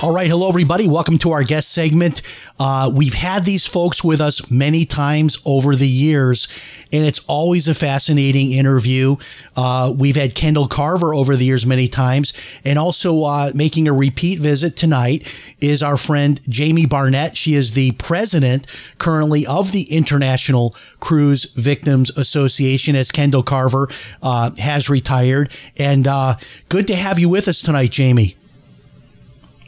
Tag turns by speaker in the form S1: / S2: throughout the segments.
S1: All right, hello everybody. Welcome to our guest segment. Uh, we've had these folks with us many times over the years, and it's always a fascinating interview. Uh, we've had Kendall Carver over the years many times, and also uh, making a repeat visit tonight is our friend Jamie Barnett. She is the president currently of the International Cruise Victims Association, as Kendall Carver uh, has retired. And uh, good to have you with us tonight, Jamie.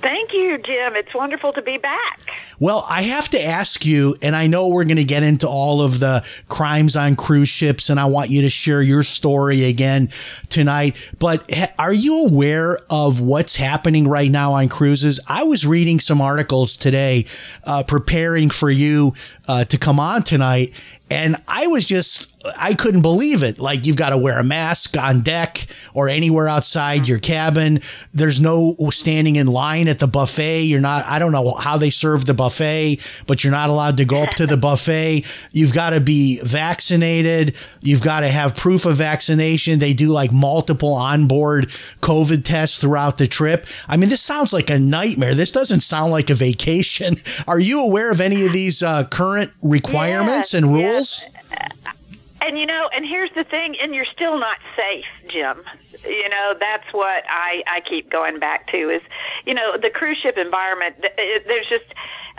S2: Thank you, Jim. It's wonderful to be back.
S1: Well, I have to ask you, and I know we're going to get into all of the crimes on cruise ships, and I want you to share your story again tonight. But are you aware of what's happening right now on cruises? I was reading some articles today, uh, preparing for you uh, to come on tonight, and I was just I couldn't believe it. Like you've got to wear a mask on deck or anywhere outside your cabin. There's no standing in line at the buffet. You're not I don't know how they serve the buffet, but you're not allowed to go up to the buffet. You've got to be vaccinated. You've got to have proof of vaccination. They do like multiple onboard COVID tests throughout the trip. I mean, this sounds like a nightmare. This doesn't sound like a vacation. Are you aware of any of these uh, current requirements
S2: Yes,
S1: and
S2: yes.
S1: Rules?
S2: And you know, and here's the thing, and you're still not safe, Jim. You know, that's what I I keep going back to is, you know, the cruise ship environment. There's just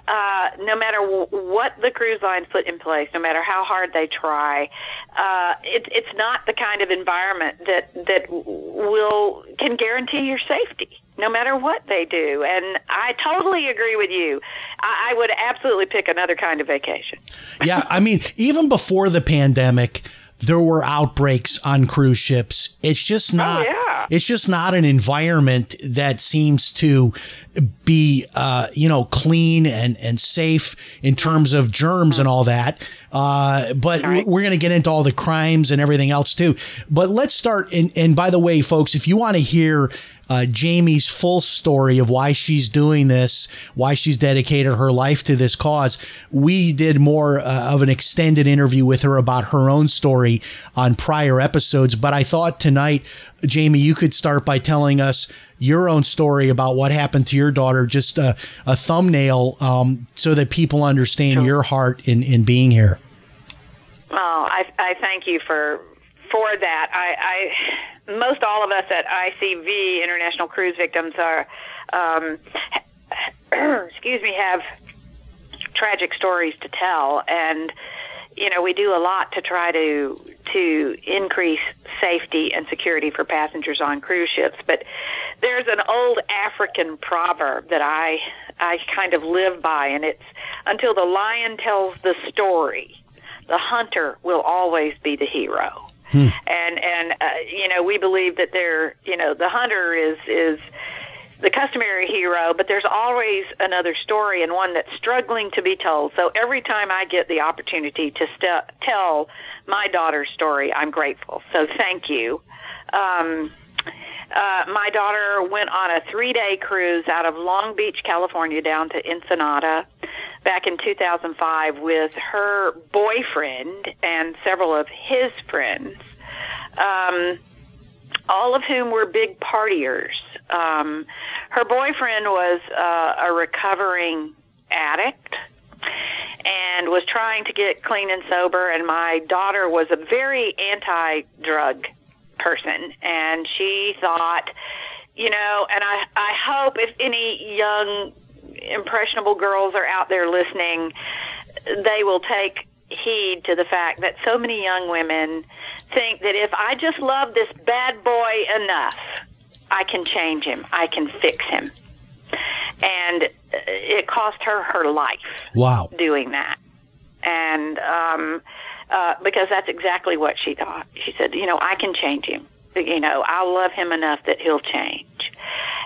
S2: uh, no matter w- what the cruise lines put in place, no matter how hard they try, uh, it, it's not the kind of environment that that will can guarantee your safety, no matter what they do. And I totally agree with you. I, I would absolutely pick another kind of vacation.
S1: yeah, I mean, even before the pandemic, there were outbreaks on cruise ships. It's just not.
S2: yeah.
S1: It's just not an environment that seems to be, uh, you know, clean and and safe in terms of germs and all that. Uh, but
S2: Right.
S1: we're going to get into all the crimes and everything else too. But let's start. And, and by the way, folks, if you want to hear uh, Jamie's full story of why she's doing this, why she's dedicated her life to this cause. We did more uh, of an extended interview with her about her own story on prior episodes. But I thought tonight, Jamie, you could start by telling us your own story about what happened to your daughter, just a, a thumbnail, um, so that people understand your heart in, in being here.
S2: Oh, I, I thank you for for that. I, I most all of us at ICV International Cruise Victims are, um, excuse me, have tragic stories to tell, and you know we do a lot to try to to increase safety and security for passengers on cruise ships. But there's an old African proverb that I I kind of live by, and it's until the lion tells the story the hunter will always be the hero. And and uh, you know we believe that there you know the hunter is is the customary hero, but there's always another story and one that's struggling to be told. So every time I get the opportunity to st- tell my daughter's story, I'm grateful. So thank you. Um, uh, my daughter went on a three day cruise out of Long Beach, California, down to Ensenada back in 2005 with her boyfriend and several of his friends, um, all of whom were big partiers. Um, her boyfriend was uh, a recovering addict and was trying to get clean and sober, and my daughter was a very anti drug person, and she thought, you know, and I I hope if any young impressionable girls are out there listening, they will take heed to the fact that so many young women think that if I just love this bad boy enough, I can change him, I can fix him. And uh, it cost her her life
S1: Wow.
S2: doing that. And um, uh, because that's exactly what she thought. She said, you know, I can change him. You know, I'll love him enough that he'll change.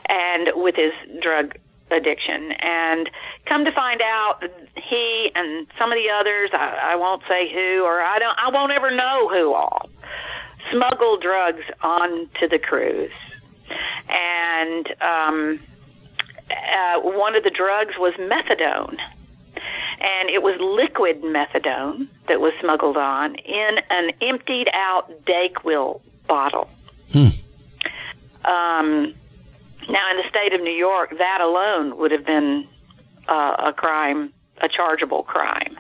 S2: And with his drug addiction. And come to find out, he and some of the others, I, I won't say who, or I don't, I won't ever know who all, smuggled drugs onto the cruise. And um, uh, one of the drugs was methadone and it was liquid methadone that was smuggled on in an emptied out Dayquil bottle. Hmm. Um, now, in the state of New York, that alone would have been uh, a crime, a chargeable crime,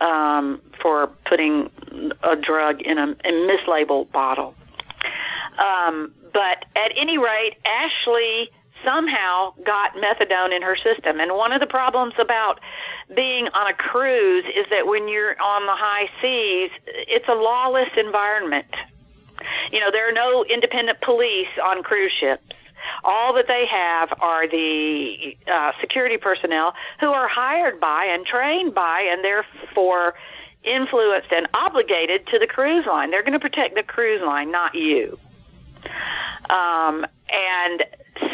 S2: um, for putting a drug in a, a mislabeled bottle. Um, but at any rate, Ashley somehow got methadone in her system. And one of the problems about being on a cruise is that when you're on the high seas, it's a lawless environment. You know, there are no independent police on cruise ships. All that they have are the uh, security personnel who are hired by and trained by and therefore influenced and obligated to the cruise line. They're going to protect the cruise line, not you. Um, and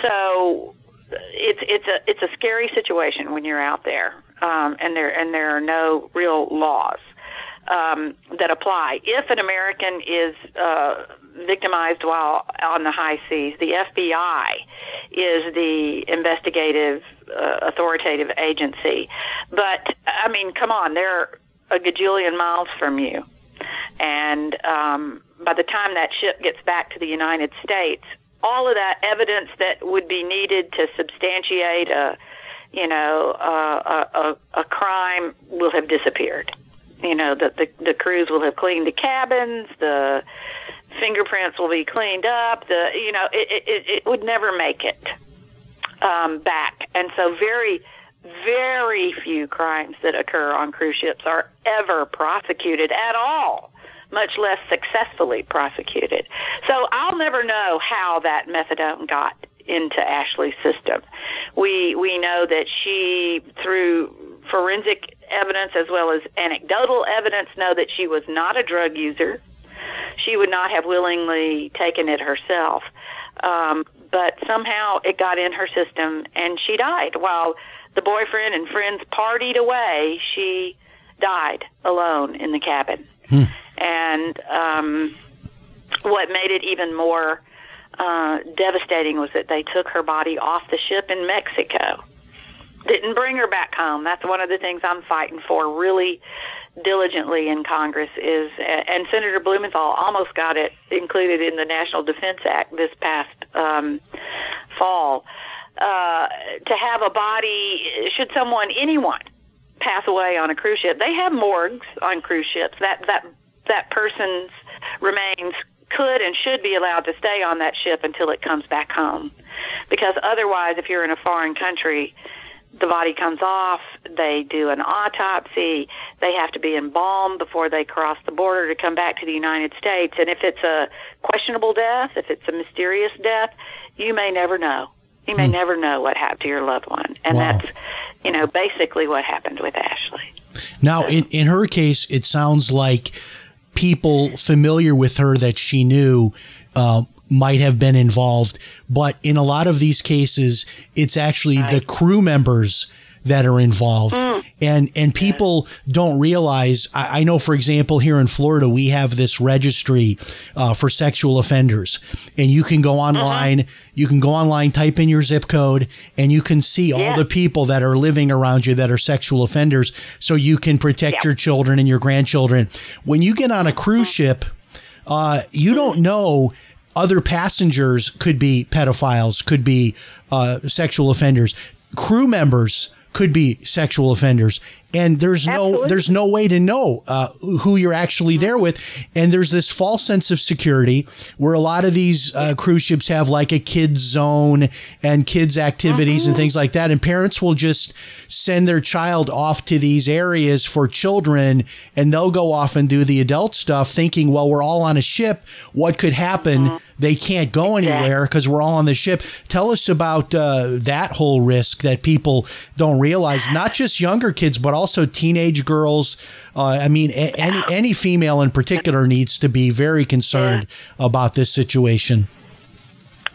S2: so it's it's a it's a scary situation when you're out there, um, and there and there are no real laws um, that apply. If an American is uh, victimized while on the high seas, the FBI is the investigative uh, authoritative agency. But I mean, come on, they're a gajillion miles from you, and um, by the time that ship gets back to the United States, all of that evidence that would be needed to substantiate a, you know, a, a, a crime will have disappeared. You know, the, the the crews will have cleaned the cabins, the fingerprints will be cleaned up. The you know, it it, it would never make it um, back, and so very very few crimes that occur on cruise ships are ever prosecuted at all much less successfully prosecuted. So I'll never know how that methadone got into Ashley's system. We we know that she through forensic evidence as well as anecdotal evidence know that she was not a drug user. She would not have willingly taken it herself. Um, but somehow it got in her system and she died while the boyfriend and friends partied away. She died alone in the cabin. And um, what made it even more uh, devastating was that they took her body off the ship in Mexico. Didn't bring her back home. That's one of the things I'm fighting for really diligently in Congress is, and Senator Blumenthal almost got it included in the National Defense Act this past um, fall. Uh, to have a body, should someone, anyone, pass away on a cruise ship, they have morgues on cruise ships. That that that person's remains could and should be allowed to stay on that ship until it comes back home. Because otherwise, if you're in a foreign country, the body comes off, they do an autopsy, they have to be embalmed before they cross the border to come back to the United States. And if it's a questionable death, if it's a mysterious death, you may never know. You may never know what happened to your loved one. And
S1: Wow.
S2: that's, you know, basically what happened with Ashley.
S1: Now, in, in her case, it sounds like people familiar with her that she knew uh, might have been involved. But in a lot of these cases, it's actually the crew members that are involved. And and people don't realize. I, I know, for example, here in Florida, we have this registry uh, for sexual offenders, and you can go online. You can go online, type in your zip code, and you can see all the people that are living around you that are sexual offenders, so you can protect
S2: Yeah.
S1: your children and your grandchildren. When you get on a cruise ship, uh, you don't know other passengers could be pedophiles, could be uh, sexual offenders. Crew members could be sexual offenders and there's no there's no way to know uh, who you're actually there with. And there's this false sense of security where a lot of these uh, cruise ships have like a kids zone and kids activities and things like that. And parents will just send their child off to these areas for children and they'll go off and do the adult stuff thinking well we're all on a ship. What could happen? They can't go anywhere because we're all on the ship. Tell us about uh, that whole risk that people don't realize not just younger kids but also teenage girls uh, i mean a- any any female in particular needs to be very concerned about this situation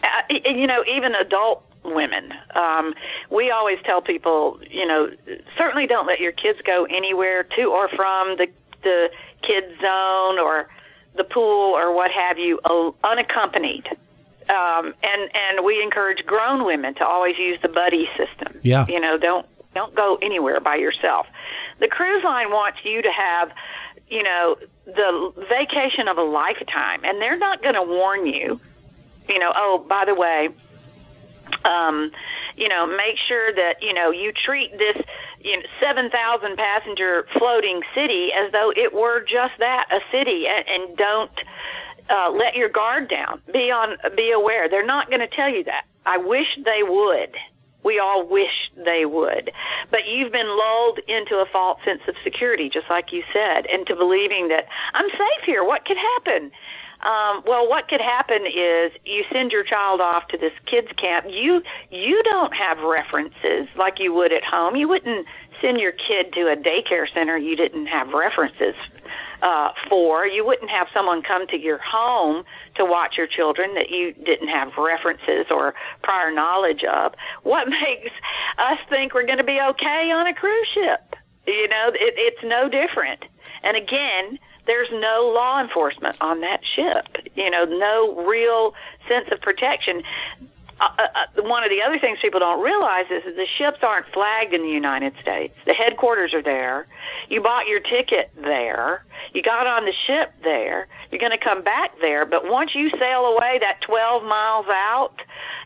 S2: uh, you know, even adult women. Um, we always tell people, you know, certainly don't let your kids go anywhere to or from the the kids zone or the pool or what have you, unaccompanied. Um, and and we encourage grown women to always use the buddy system.
S1: Yeah.
S2: You know, don't don't go anywhere by yourself. The cruise line wants you to have, you know, the vacation of a lifetime, and they're not going to warn you you know, oh, by the way, um, you know, make sure that, you know, you treat this, you know, 7,000 passenger floating city as though it were just that, a city, and, and don't uh, let your guard down. Be on, be aware. They're not going to tell you that. I wish they would. We all wish they would. But you've been lulled into a false sense of security, just like you said, into believing that I'm safe here. What could happen? Um, well, what could happen is you send your child off to this kids camp. You you don't have references like you would at home. You wouldn't send your kid to a daycare center you didn't have references uh, for. You wouldn't have someone come to your home to watch your children that you didn't have references or prior knowledge of. What makes us think we're going to be okay on a cruise ship? You know, it, it's no different. And again, there's no law enforcement on that ship. You know, no real sense of protection. Uh, uh, one of the other things people don't realize is that the ships aren't flagged in the United States. The headquarters are there. You bought your ticket there. You got on the ship there. You're going to come back there. But once you sail away that 12 miles out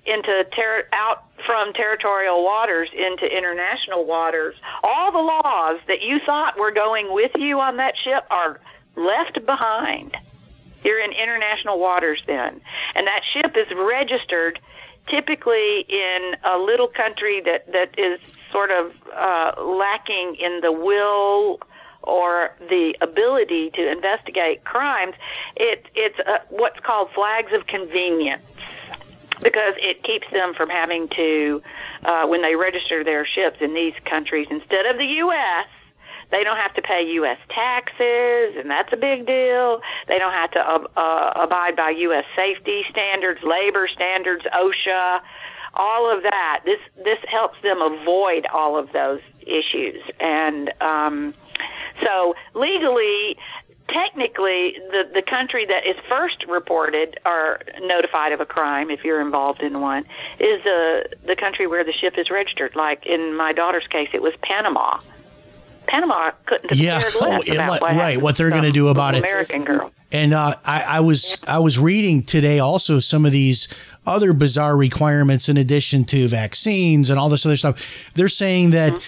S2: into ter- out from territorial waters into international waters, all the laws that you thought were going with you on that ship are left behind. You're in international waters then. And that ship is registered typically in a little country that, that is sort of uh, lacking in the will or the ability to investigate crimes. It, it's uh, what's called flags of convenience because it keeps them from having to, uh, when they register their ships in these countries instead of the U.S., they don't have to pay U.S. taxes, and that's a big deal. They don't have to uh, uh, abide by U.S. safety standards, labor standards, OSHA, all of that. This this helps them avoid all of those issues, and um, so legally. Technically, the the country that is first reported or notified of a crime, if you're involved in one, is the the country where the ship is registered. Like in my daughter's case, it was Panama. Panama couldn't
S1: Yeah. Oh, it-
S2: about
S1: right,
S2: what
S1: what they're gonna do about
S2: little
S1: it.
S2: American girl.
S1: And uh, I, I was I was reading today also some of these other bizarre requirements in addition to vaccines and all this other stuff. They're saying that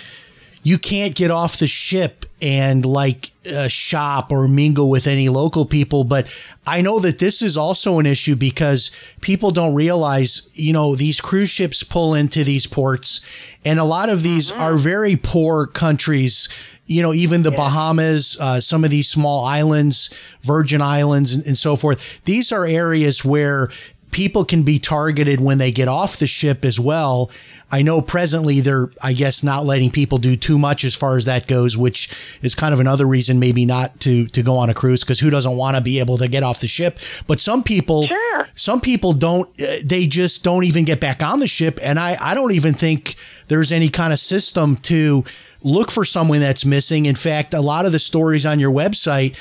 S1: you can't get off the ship and like uh, shop or mingle with any local people. But I know that this is also an issue because people don't realize, you know, these cruise ships pull into these ports, and a lot of these are very poor countries. You know, even the Bahamas, uh, some of these small islands, Virgin Islands, and, and so forth. These are areas where people can be targeted when they get off the ship as well. I know presently they're, I guess, not letting people do too much as far as that goes, which is kind of another reason maybe not to to go on a cruise because who doesn't want to be able to get off the ship? But some people,
S2: Sure.
S1: some people don't. Uh, they just don't even get back on the ship, and I I don't even think there's any kind of system to look for someone that's missing. In fact, a lot of the stories on your website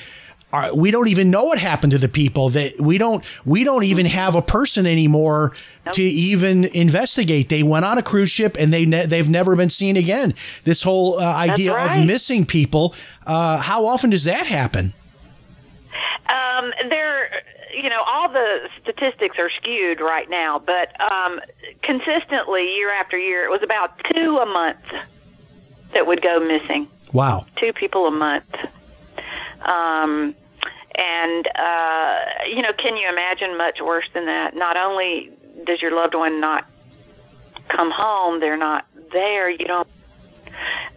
S1: are, we don't even know what happened to the people that we don't we don't even have a person anymore to even investigate they went on a cruise ship and they ne- they've never been seen again this whole uh, idea
S2: right.
S1: of missing people uh, how often does that happen
S2: Um, there, you know, all the statistics are skewed right now, but um, consistently, year after year, it was about two a month. that would go missing.
S1: Wow.
S2: Two people a month. Um, and uh, you know, can you imagine much worse than that? Not only does your loved one not come home, they're not there. You don't.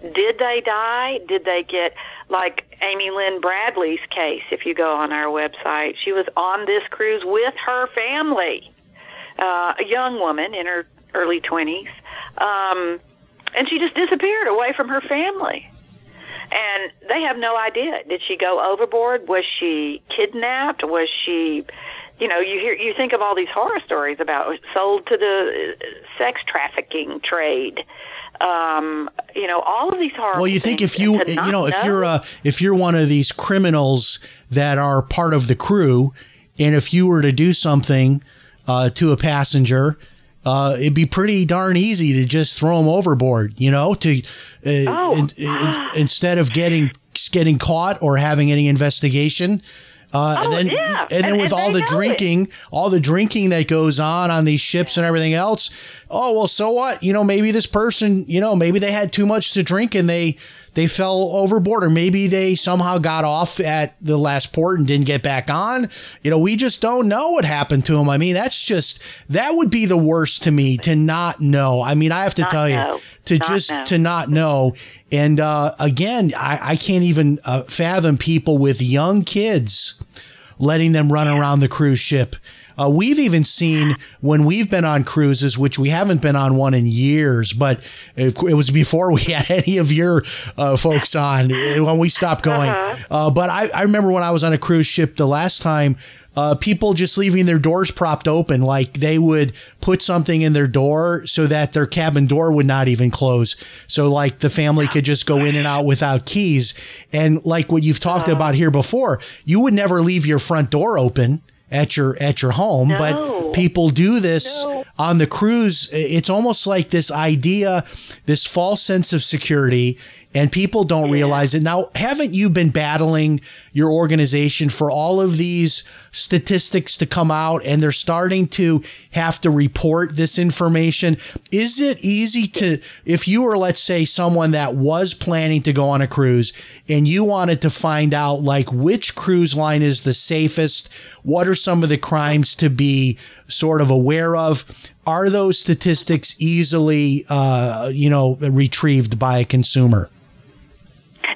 S2: Did they die? Did they get like Amy Lynn Bradley's case? If you go on our website, she was on this cruise with her family, uh, a young woman in her early twenties, um, and she just disappeared away from her family and they have no idea. Did she go overboard? Was she kidnapped? Was she, you know, you hear you think of all these horror stories about sold to the uh, sex trafficking trade. Um, you know, all of these horror.
S1: Well, you think if you you know if you're uh, if you're one of these criminals that are part of the crew, and if you were to do something uh, to a passenger uh, it'd be pretty darn easy to just throw them overboard, you know, to uh,
S2: Oh.
S1: in- in- instead of getting getting caught or having any investigation. Uh, and
S2: Oh,
S1: then,
S2: yeah.
S1: and then
S2: And-
S1: with
S2: and
S1: all the
S2: know it.
S1: drinking, all the drinking that goes on on these ships and everything else. Oh well, so what? You know, maybe this person, you know, maybe they had too much to drink and they they fell overboard, or maybe they somehow got off at the last port and didn't get back on. You know, we just don't know what happened to them. I mean, that's just that would be the worst to me to not know. I mean, I have to
S2: Not
S1: tell
S2: know.
S1: you to
S2: Not
S1: just
S2: know.
S1: to not know. And uh, again, I, I can't even uh, fathom people with young kids letting them run around the cruise ship. Uh, we've even seen when we've been on cruises, which we haven't been on one in years, but it, it was before we had any of your uh, folks on uh, when we stopped going. uh but I, I remember when I was on a cruise ship the last time. Uh, people just leaving their doors propped open, like they would put something in their door so that their cabin door would not even close. So, like the family could just go in and out without keys. And like what you've talked about here before, you would never leave your front door open at your at your home,
S2: No.
S1: but people do this
S2: No.
S1: on the cruise. It's almost like this idea, this false sense of security, and people don't realize it. Now, haven't you been battling your organization for all of these statistics to come out and they're starting to have to report this information? Is it easy to, if you were, let's say, someone that was planning to go on a cruise and you wanted to find out like which cruise line is the safest, what are some of the crimes to be sort of aware of? Are those statistics easily, uh, you know, retrieved by a consumer?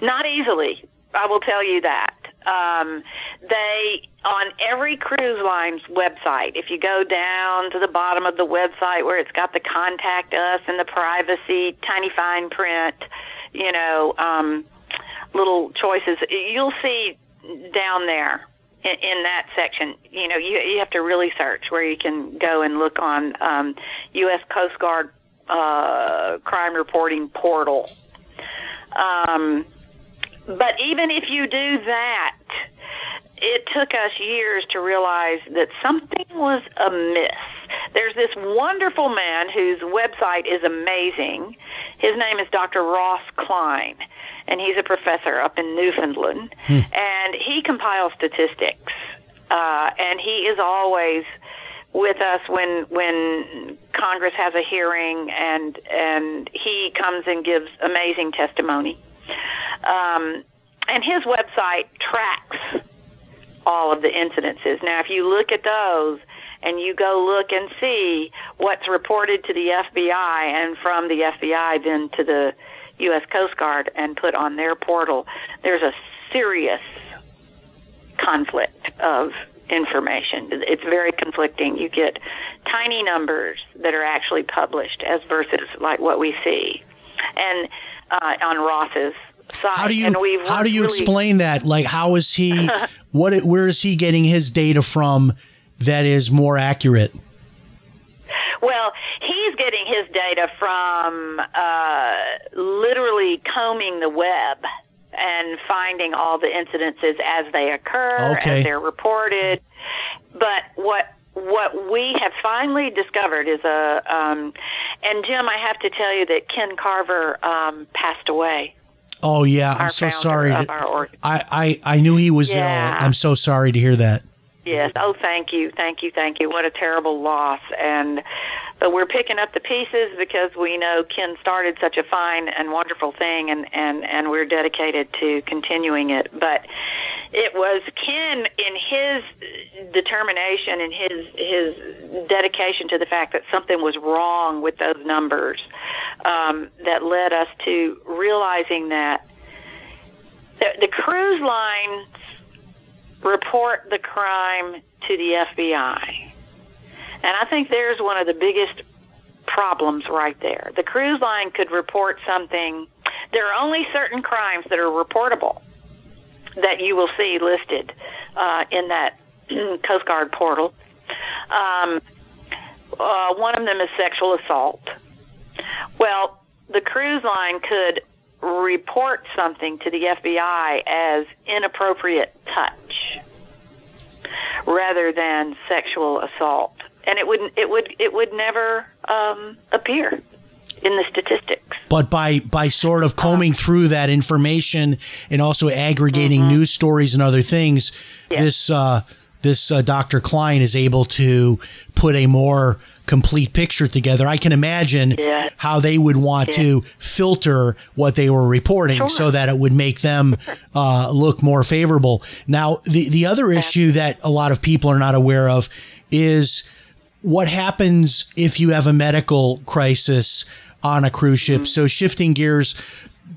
S2: Not easily. I will tell you that. Um, they on every cruise line's website. If you go down to the bottom of the website where it's got the contact us and the privacy tiny fine print, you know, um, little choices, you'll see down there in, that section. You know, you you have to really search where you can go and look on um, U.S. Coast Guard uh, crime reporting portal. Um, but even if you do that, it took us years to realize that something was amiss. There's this wonderful man whose website is amazing. His name is Dr. Ross Klein, and he's a professor up in Newfoundland. And he compiles statistics, uh, and he is always with us when when Congress has a hearing, and and he comes and gives amazing testimony. Um, and his website tracks all of the incidences. Now, if you look at those and you go look and see what's reported to the FBI and from the FBI then to the U.S. Coast Guard and put on their portal, there's a serious conflict of information. It's very conflicting. You get tiny numbers that are actually published as versus like what we see. And uh, on Ross's side.
S1: How do you how do you
S2: really-
S1: explain that? Like, how is he? what? Where is he getting his data from? That is more accurate.
S2: Well, he's getting his data from uh, literally combing the web and finding all the incidences as they occur,
S1: Okay.
S2: as they're reported. But what what we have finally discovered is a um, and Jim, I have to tell you that Ken Carver um, passed away.
S1: Oh yeah, I'm so sorry.
S2: of
S1: to-
S2: our org-
S1: I, I I knew he was
S2: Yeah.
S1: ill. I'm so sorry to hear that.
S2: Yes. Oh, thank you, thank you, thank you. What a terrible loss. And but we're picking up the pieces because we know Ken started such a fine and wonderful thing, and and and we're dedicated to continuing it. But it was Ken in his determination and his his dedication to the fact that something was wrong with those numbers um, that led us to realizing that the, the cruise lines report the crime to the FBI. And I think there's one of the biggest problems right there. The cruise line could report something. There are only certain crimes that are reportable that you will see listed uh, in that Coast Guard portal. Um, uh, one of them is sexual assault. Well, the cruise line could report something to the FBI as inappropriate touch rather than sexual assault, and it would it would it would never um, appear in the statistics.
S1: But by by sort of combing through that information and also aggregating
S2: Mm-hmm.
S1: news stories and other things, this uh, this uh, Dr. Klein is able to put a more complete picture together. I can imagine
S2: Yeah.
S1: how they would want to filter what they were reporting so that it would make them uh, look more favorable. Now, the the other issue that a lot of people are not aware of is what happens if you have a medical crisis on a cruise ship. So shifting gears,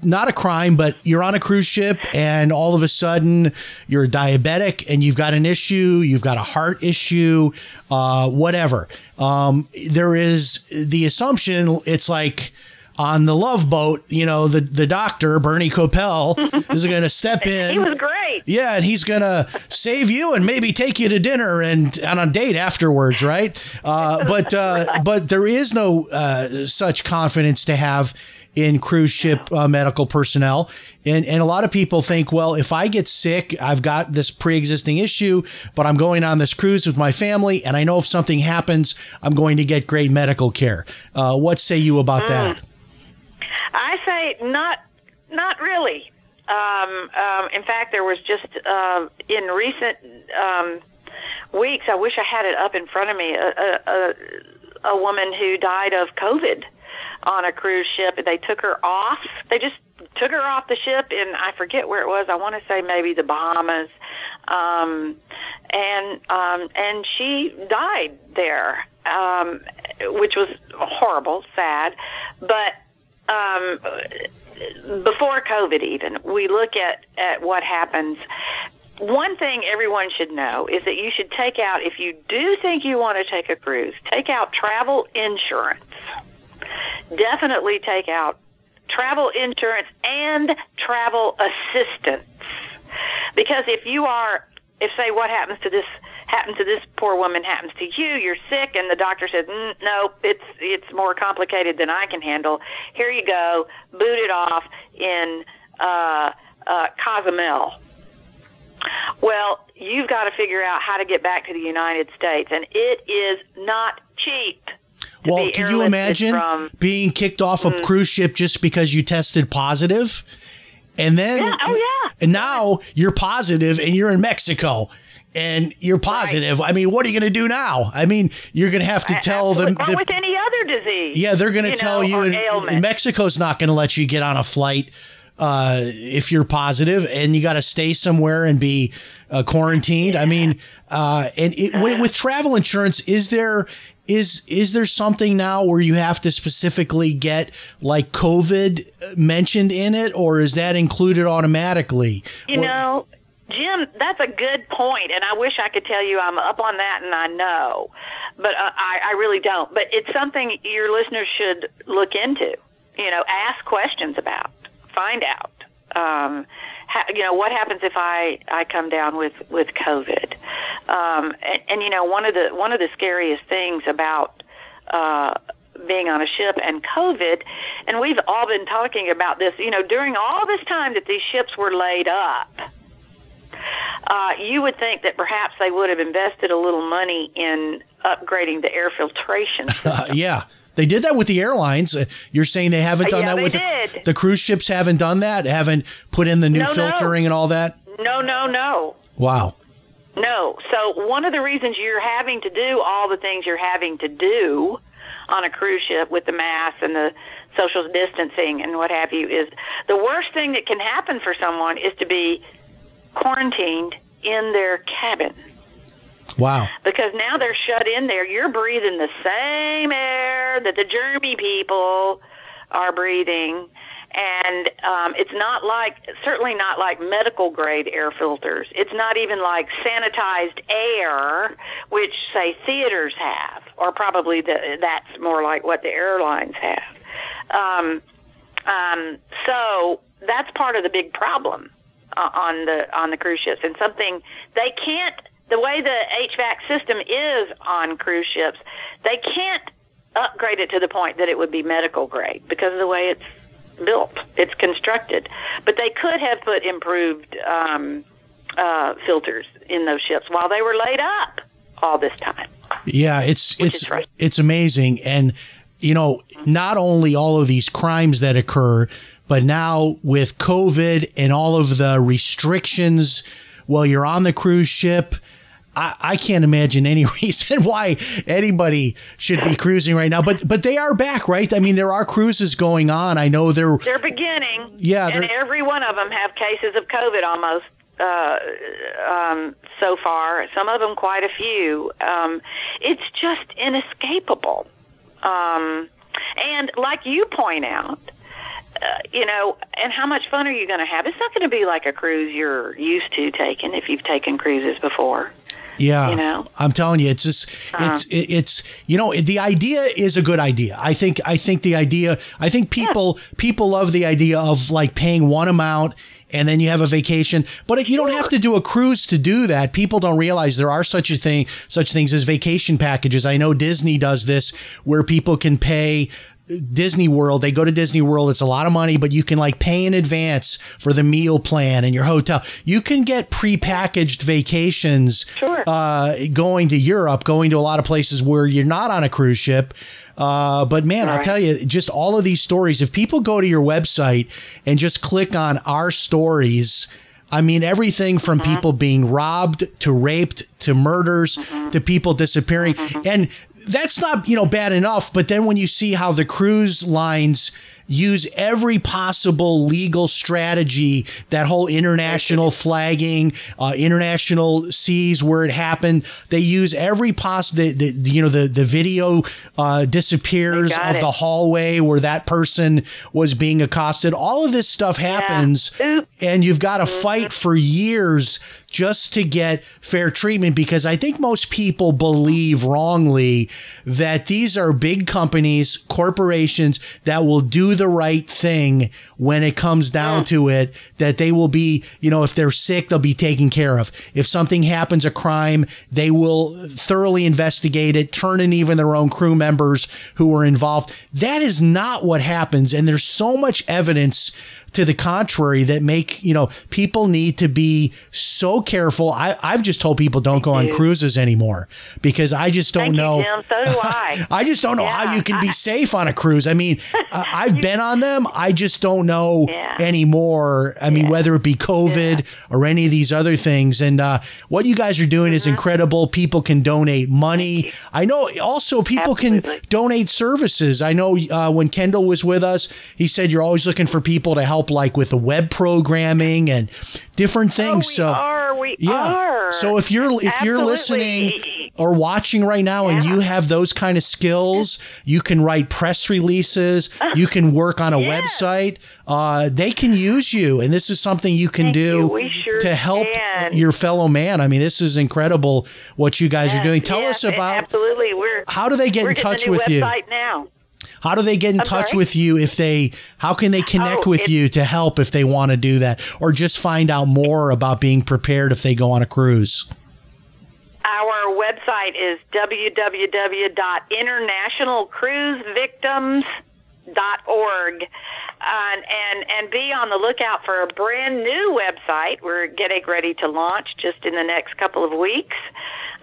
S1: not a crime, but you're on a cruise ship and all of a sudden you're diabetic and you've got an issue, you've got a heart issue, uh, whatever. Um, there is the assumption it's like on the love boat, you know, the, the doctor, Bernie Kopell, is going to step in.
S2: He was great.
S1: Yeah, and he's gonna save you and maybe take you to dinner and, and on a date afterwards, right? Uh, but uh, but there is no uh, such confidence to have in cruise ship uh, medical personnel, and and a lot of people think, well, if I get sick, I've got this pre-existing issue, but I'm going on this cruise with my family, and I know if something happens, I'm going to get great medical care. Uh, what say you about that?
S2: I say not, not really. Um, um, in fact, there was just uh, in recent um, weeks. I wish I had it up in front of me. A, a, a, a woman who died of COVID on a cruise ship. They took her off. They just took her off the ship, and I forget where it was. I want to say maybe the Bahamas, um, and um, and she died there, um, which was horrible, sad, but um, before COVID, even we look at at what happens. One thing everyone should know is that you should take out if you do think you want to take a cruise, take out travel insurance. Definitely take out travel insurance and travel assistance. Because if you are if say what happens to this happened to this poor woman happens to you you're sick and the doctor says no it's it's more complicated than i can handle here you go boot it off in uh uh cozumel well you've got to figure out how to get back to the united states and it is not cheap
S1: Well, can you imagine
S2: from- Mm.
S1: being kicked off a cruise ship just because you tested positive? And then,
S2: Yeah, oh, yeah.
S1: and now you're positive and you're in Mexico and you're positive. I mean, what are you going to do now? I mean, you're going to have to tell them.
S2: Or with any other disease
S1: yeah, they're going to tell
S2: know,
S1: you, and, and Mexico's not going to let you get on a flight uh, if you're positive, and you got to stay somewhere and be uh, quarantined. I mean, uh, and it, with, with travel insurance, is there is is there something now where you have to specifically get like COVID mentioned in it, or is that included automatically?
S2: You know, Jim, that's a good point, and I wish I could tell you I'm up on that and I know, but uh, I, I really don't. But it's something your listeners should look into. You know, ask questions about, find out. Um, ha, you know, what happens if I I come down with with COVID? Um, and, and you know, one of the one of the scariest things about uh, being on a ship and COVID, and we've all been talking about this. You know, during all this time that these ships were laid up, uh, you would think that perhaps they would have invested a little money in upgrading the air filtration. system.
S1: Yeah. They did that with the airlines. Uh, You're saying they haven't done
S2: Yeah,
S1: that with. The, the cruise ships haven't done that, haven't put in the new
S2: No, no.
S1: filtering and all that.
S2: no, no, no.
S1: Wow.
S2: No. So one of the reasons you're having to do all the things you're having to do on a cruise ship with the mask and the social distancing and what have you is the worst thing that can happen for someone is to be quarantined in their cabin
S1: Wow.
S2: because now they're shut in there. You're breathing the same air that the germy people are breathing. And um, it's not like, certainly not like medical grade air filters. It's not even like sanitized air, which, say, theaters have, or probably the, that's more like what the airlines have. Um, um, so that's part of the big problem uh, on the on the cruise ships, and something they can't. The way the HVAC system is on cruise ships, they can't upgrade it to the point that it would be medical grade because of the way it's built, it's constructed. But they could have put improved um, uh, filters in those ships while they were laid up all this time.
S1: Yeah, it's it's it's amazing, and you know, not only all of these crimes that occur, but now with COVID and all of the restrictions while you're on the cruise ship. I, I can't imagine any reason why anybody should be cruising right now, but but they are back, right? I mean, there are cruises going on. I know they're
S2: They're beginning.
S1: Yeah,
S2: and every one of them have cases of COVID almost uh, um, so far. Some of them quite a few. Um, it's just inescapable. Um, and like you point out, uh, you know, and how much fun are you going to have? It's not going to be like a cruise you're used to taking if you've taken cruises before.
S1: Yeah,
S2: You know?
S1: I'm telling you, it's just uh-huh. it's it, it's you know the idea is a good idea. I think I think the idea I think people people love the idea of like paying one amount and then you have a vacation, but you don't have to do a cruise to do that. People don't realize there are such a thing such things as vacation packages. I know Disney does this where people can pay Disney World. They go to Disney World. It's a lot of money, but you can like pay in advance for the meal plan and your hotel. You can get prepackaged vacations
S2: Sure.
S1: uh, going to Europe, going to a lot of places where you're not on a cruise ship. Uh, but man, I'll tell you, just all of these stories, if people go to your website and just click on our stories, I mean, everything from
S2: Mm-hmm.
S1: people being robbed to raped to murders
S2: Mm-hmm.
S1: to people disappearing. And that's not, you know, bad enough. But then when you see how the cruise lines use every possible legal strategy, that whole international flagging, uh, international seas where it happened, they use every possible, the, the, you know, the, the video uh, disappears of
S2: it.
S1: the hallway where that person was being accosted. All of this stuff happens
S2: Oops.
S1: and you've got to fight for years just to get fair treatment because I think most people believe wrongly that these are big companies, corporations that will do the right thing when it comes down to it, that they will be, you know, if they're sick, they'll be taken care of. If something happens, a crime, they will thoroughly investigate it, turn in even their own crew members who were involved. That is not what happens. And there's so much evidence to the contrary that make you know people need to be so careful I, i've just told people don't go on cruises anymore because i just don't
S2: Thank you,
S1: know
S2: Jim. So do I.
S1: I just don't know how you can be safe on a cruise. I mean, I- I've been on them. I just don't know
S2: Yeah.
S1: anymore. I mean,
S2: Yeah.
S1: whether it be COVID or any of these other things. And uh, what you guys are doing
S2: Mm-hmm.
S1: is incredible. People can donate money. I know also people
S2: Absolutely.
S1: can donate services. I know uh, when Kendall was with us, he said you're always looking for people to help, like with the web programming and different things.
S2: Oh,
S1: so
S2: are. We
S1: yeah.
S2: are.
S1: So if you're if you're listening or watching right now and you have those kind of skills, you can write press releases, you can work on a
S2: Yes.
S1: website. Uh, they can use you, and this is something you can
S2: Thank
S1: do
S2: you. Sure
S1: to help
S2: can.
S1: your fellow man. I mean, this is incredible what you guys are doing. Tell
S2: Yes,
S1: us about
S2: absolutely. We're
S1: how do they get in touch with you?
S2: now.
S1: How do they get in
S2: I'm
S1: touch
S2: sorry?
S1: with you if they how can they connect
S2: Oh,
S1: with you to help if they want to do that or just find out more about being prepared if they go on a cruise?
S2: Our website is www.internationalcruisevictims.org. And, and and be on the lookout for a brand new website we're getting ready to launch just in the next couple of weeks,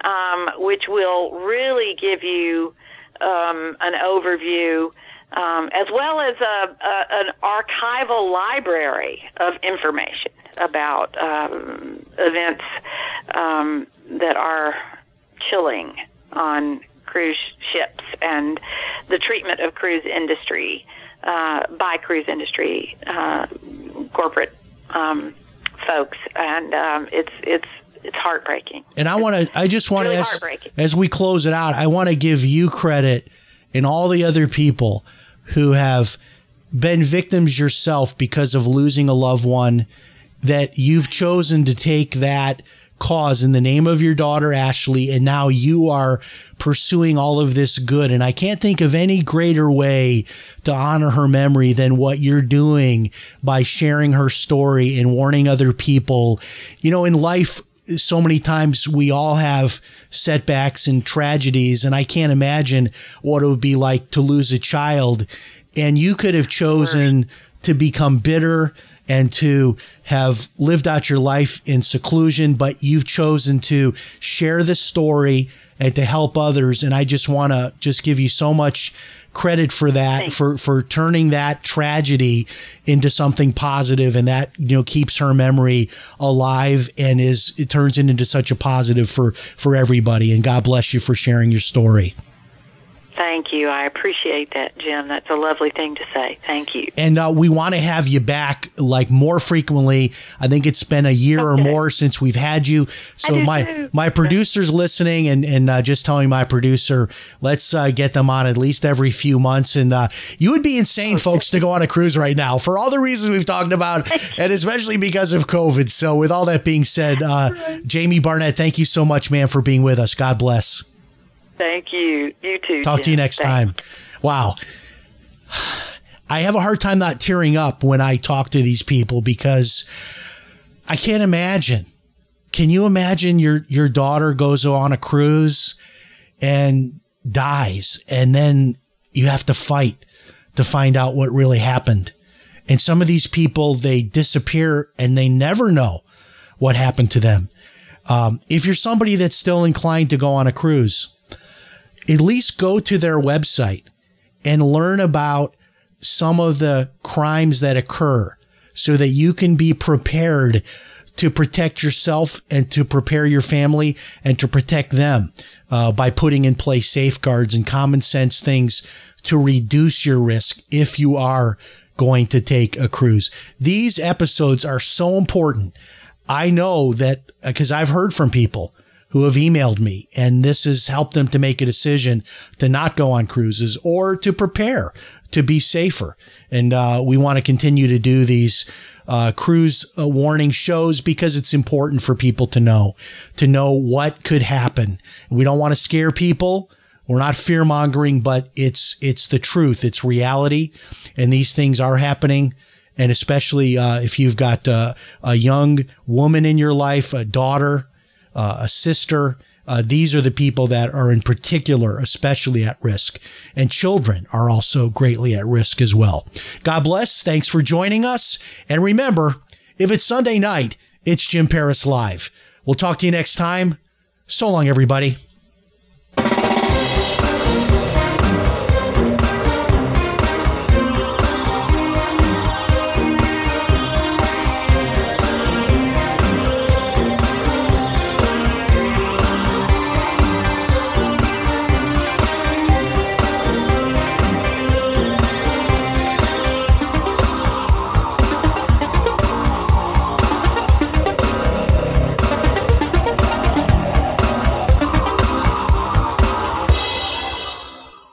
S2: um, which will really give you um, an overview um, as well as a, a, an archival library of information about um, events um, that are chilling on cruise ships and the treatment of cruise industry uh, by cruise industry uh, corporate um, folks, and um, it's it's it's heartbreaking.
S1: And I want to, I just want to,
S2: Really
S1: as, as we close it out, I want to give you credit and all the other people who have been victims yourself because of losing a loved one that you've chosen to take that cause in the name of your daughter Ashley and now you are pursuing all of this good. And I can't think of any greater way to honor her memory than what you're doing by sharing her story and warning other people. You know in life so many times we all have setbacks and tragedies and I can't imagine what it would be like to lose a child. And you could have chosen to become bitter and to have lived out your life in seclusion, but you've chosen to share the story and to help others. And I just want to just give you so much credit for that, for, for turning that tragedy into something positive and that, you know, keeps her memory alive and is, it turns it into such a positive for, for everybody. And God bless you for sharing your story.
S2: Thank you. I appreciate that, Jim. That's a lovely thing to say. Thank you.
S1: and uh, we want to have you back like more frequently. I think it's been a year or more since we've had you. So my
S2: too.
S1: my producer's listening and and uh, just telling my producer, let's uh, get them on at least every few months. And uh, you would be insane, folks, to go on a cruise right now for all the reasons we've talked about, and especially because of COVID. So with all that being said, uh, Jamie Barnett, thank you so much, man, for being with us. God bless.
S2: Thank you. You too.
S1: Talk to you next
S2: Thanks.
S1: time. Wow. I have a hard time not tearing up when I talk to these people because I can't imagine. Can you imagine your your daughter goes on a cruise and dies and then you have to fight to find out what really happened. And some of these people they disappear and they never know what happened to them. Um, if you're somebody that's still inclined to go on a cruise, at least go to their website and learn about some of the crimes that occur so that you can be prepared to protect yourself and to prepare your family and to protect them uh, by putting in place safeguards and common sense things to reduce your risk if you are going to take a cruise. These episodes are so important. I know that because I've heard from people who have emailed me and this has helped them to make a decision to not go on cruises or to prepare to be safer. And uh, we want to continue to do these uh, cruise uh, warning shows because it's important for people to know, to know what could happen. We don't want to scare people. We're not fear mongering, but it's it's the truth. It's reality, and these things are happening. And especially uh, if you've got uh, a young woman in your life, a daughter, uh, a sister. Uh, these are the people that are in particular especially at risk. And children are also greatly at risk as well. God bless. Thanks for joining us. And remember, if it's Sunday night, it's Jim Paris Live. We'll talk to you next time. So long, everybody.